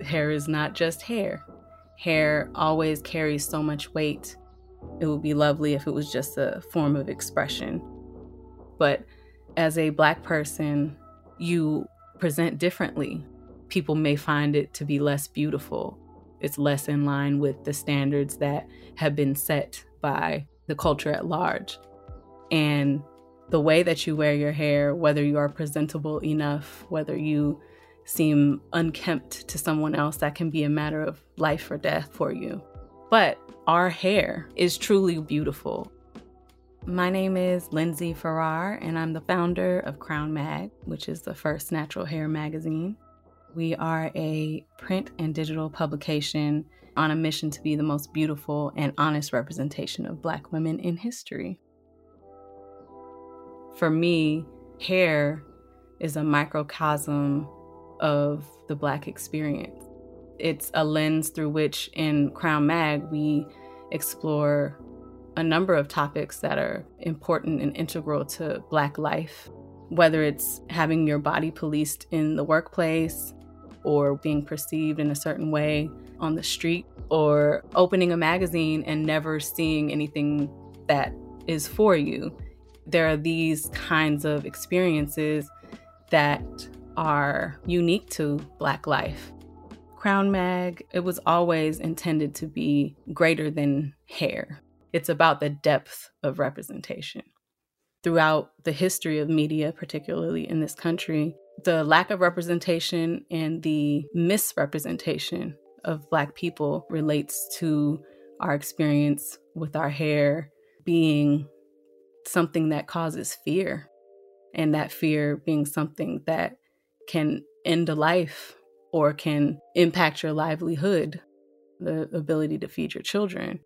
hair is not just hair. Hair always carries so much weight. It would be lovely if it was just a form of expression. But as a Black person, you present differently. People may find it to be less beautiful. It's less in line with the standards that have been set by the culture at large. And the way that you wear your hair, whether you are presentable enough, whether you seem unkempt to someone else, that can be a matter of life or death for you. But our hair is truly beautiful. My name is Lindsey Farrar, and I'm the founder of CRWNMAG, which is the first natural hair magazine. We are a print and digital publication on a mission to be the most beautiful and honest representation of Black women in history. For me, hair is a microcosm of the Black experience. It's a lens through which, in CRWNMAG, we explore a number of topics that are important and integral to Black life, whether it's having your body policed in the workplace or being perceived in a certain way on the street, or opening a magazine and never seeing anything that is for you. There are these kinds of experiences that are unique to Black life. CRWNMAG, it was always intended to be greater than hair. It's about the depth of representation. Throughout the history of media, particularly in this country, the lack of representation and the misrepresentation of Black people relates to our experience with our hair being something that causes fear, and that fear being something that can end a life or can impact your livelihood, the ability to feed your children.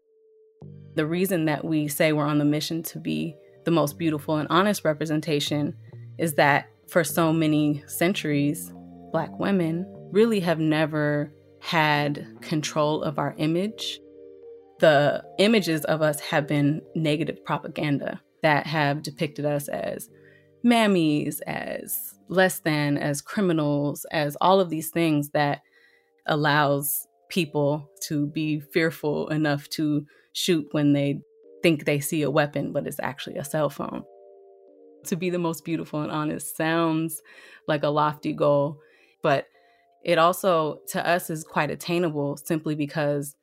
The reason that we say we're on the mission to be the most beautiful and honest representation is that for so many centuries, Black women really have never had control of our image. The images of us have been negative propaganda that have depicted us as mammies, as less than, as criminals, as all of these things that allows people to be fearful enough to shoot when they think they see a weapon, but it's actually a cell phone. To be the most beautiful and honest sounds like a lofty goal, but it also, to us, is quite attainable simply because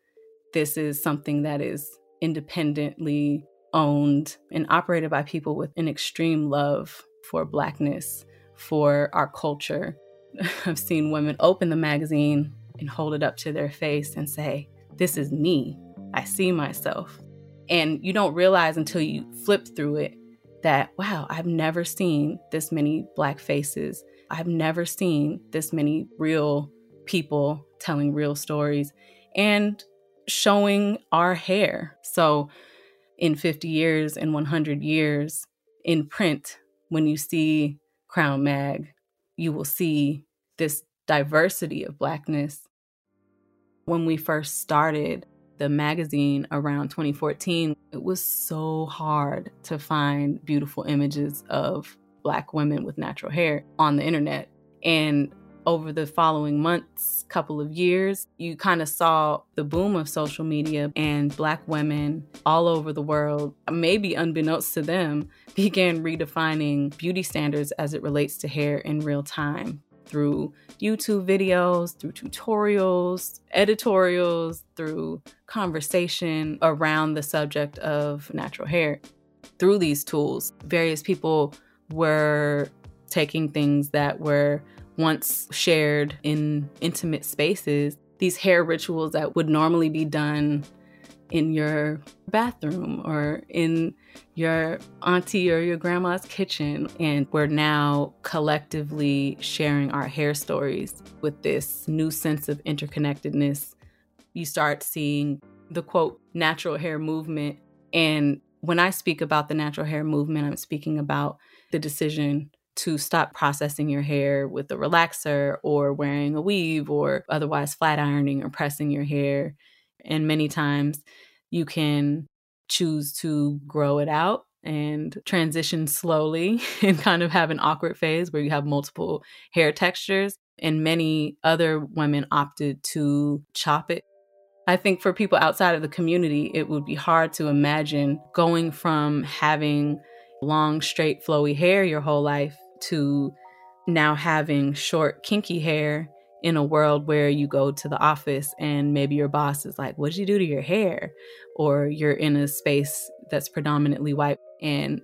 this is something that is independently owned and operated by people with an extreme love for Blackness, for our culture. I've seen women open the magazine and hold it up to their face and say, This is me. I see myself. And you don't realize until you flip through it that, wow, I've never seen this many Black faces. I've never seen this many real people telling real stories and showing our hair. So, in 50 years, in 100 years, in print, when you see CRWNMAG, you will see this diversity of Blackness. When we first started, the magazine around 2014, it was so hard to find beautiful images of Black women with natural hair on the internet. And over the following months, couple of years, you kind of saw the boom of social media and Black women all over the world, maybe unbeknownst to them, began redefining beauty standards as it relates to hair in real time through YouTube videos, through tutorials, editorials, through conversation around the subject of natural hair. Through these tools, various people were taking things that were once shared in intimate spaces, these hair rituals that would normally be done in your bathroom or in your auntie or your grandma's kitchen. And we're now collectively sharing our hair stories with this new sense of interconnectedness. You start seeing the quote, natural hair movement. And when I speak about the natural hair movement, I'm speaking about the decision to stop processing your hair with a relaxer or wearing a weave or otherwise flat ironing or pressing your hair. And many times you can choose to grow it out and transition slowly and kind of have an awkward phase where you have multiple hair textures. and many other women opted to chop it. I think for people outside of the community, it would be hard to imagine going from having long, straight, flowy hair your whole life to now having short, kinky hair in a world where you go to the office and maybe your boss is like, What did you do to your hair? Or you're in a space that's predominantly white and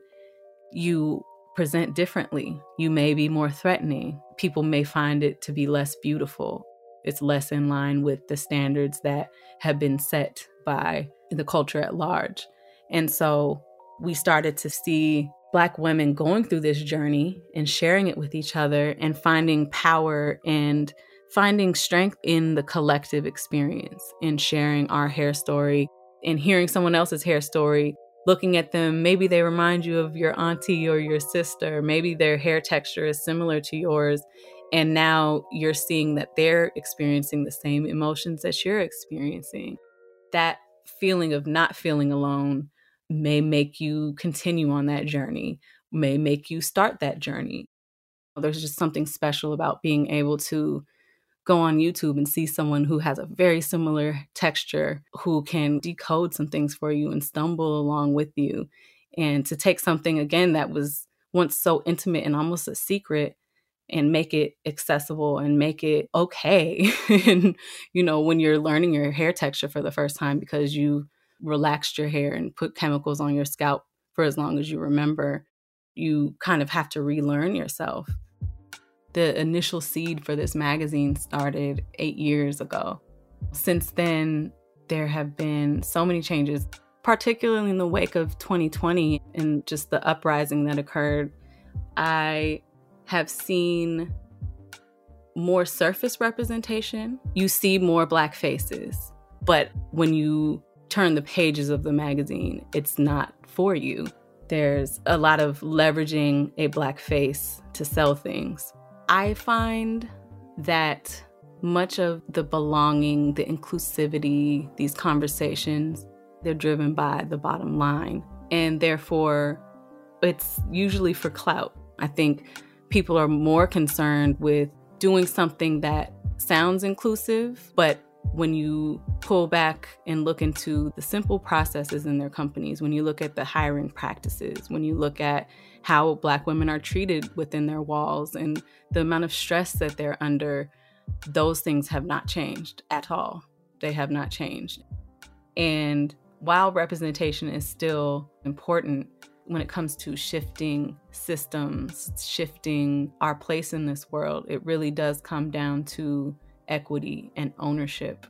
you present differently. You may be more threatening. People may find it to be less beautiful. It's less in line with the standards that have been set by the culture at large. And so we started to see Black women going through this journey and sharing it with each other and finding power and finding strength in the collective experience in sharing our hair story and hearing someone else's hair story looking at them. Maybe they remind you of your auntie or your sister. Maybe their hair texture is similar to yours. And now you're seeing that they're experiencing the same emotions that you're experiencing. That feeling of not feeling alone may make you continue on that journey may make you start that journey there's just something special about being able to go on YouTube and see someone who has a very similar texture who can decode some things for you and stumble along with you. And to take something again that was once so intimate and almost a secret and make it accessible and make it okay. and, you know, when you're learning your hair texture for the first time because you relaxed your hair and put chemicals on your scalp for as long as you remember, you kind of have to relearn yourself the initial seed for this magazine started eight years ago. Since then, there have been so many changes, particularly in the wake of 2020 and just the uprising that occurred. I have seen more surface representation. You see more Black faces. But when you turn the pages of the magazine, it's not for you. There's a lot of leveraging a Black face to sell things. I find that much of the belonging, the inclusivity, these conversations, they're driven by the bottom line. And therefore, it's usually for clout. I think people are more concerned with doing something that sounds inclusive, but when you pull back and look into the simple processes in their companies, when you look at the hiring practices, when you look at how Black women are treated within their walls and the amount of stress that they're under, those things have not changed at all. They have not changed. And while representation is still important when it comes to shifting systems, shifting our place in this world, it really does come down to equity and ownership.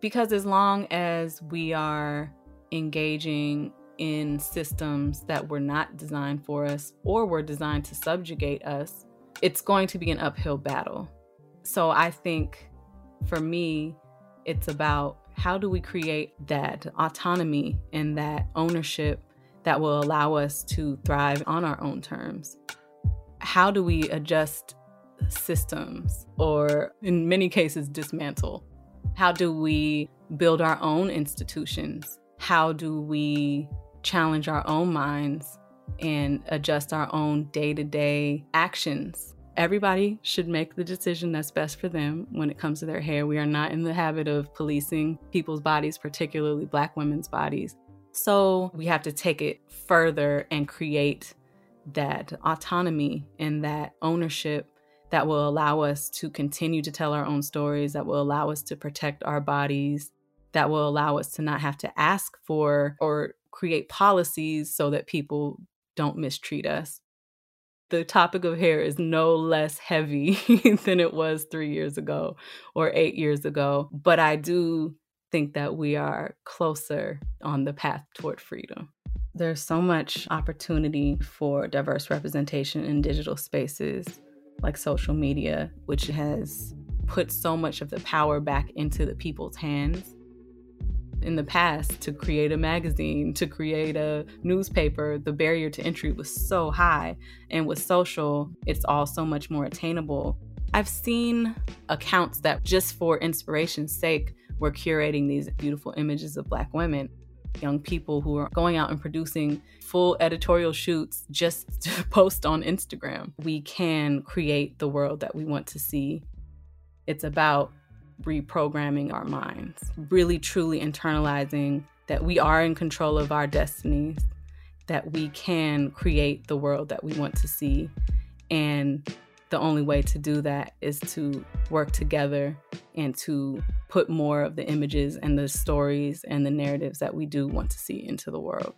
Because as long as we are engaging in systems that were not designed for us or were designed to subjugate us, it's going to be an uphill battle. So I think for me, it's about how do we create that autonomy and that ownership that will allow us to thrive on our own terms? How do we adjust systems or, in many cases, dismantle? How do we build our own institutions? How do we challenge our own minds and adjust our own day to day actions? Everybody should make the decision that's best for them when it comes to their hair. We are not in the habit of policing people's bodies, particularly Black women's bodies. So we have to take it further and create that autonomy and that ownership that will allow us to continue to tell our own stories, that will allow us to protect our bodies, that will allow us to not have to ask for or create policies so that people don't mistreat us. The topic of hair is no less heavy than it was three years ago or eight years ago, but I do think that we are closer on the path toward freedom. There's so much opportunity for diverse representation in digital spaces like social media, which has put so much of the power back into the people's hands. In the past, to create a magazine, to create a newspaper, the barrier to entry was so high. And with social, it's all so much more attainable. I've seen accounts that just for inspiration's sake were curating these beautiful images of Black women young people who are going out and producing full editorial shoots just to post on Instagram. We can create the world that we want to see It's about reprogramming our minds, really truly internalizing that we are in control of our destinies, that we can create the world that we want to see. And the only way to do that is to work together and to put more of the images and the stories and the narratives that we do want to see into the world.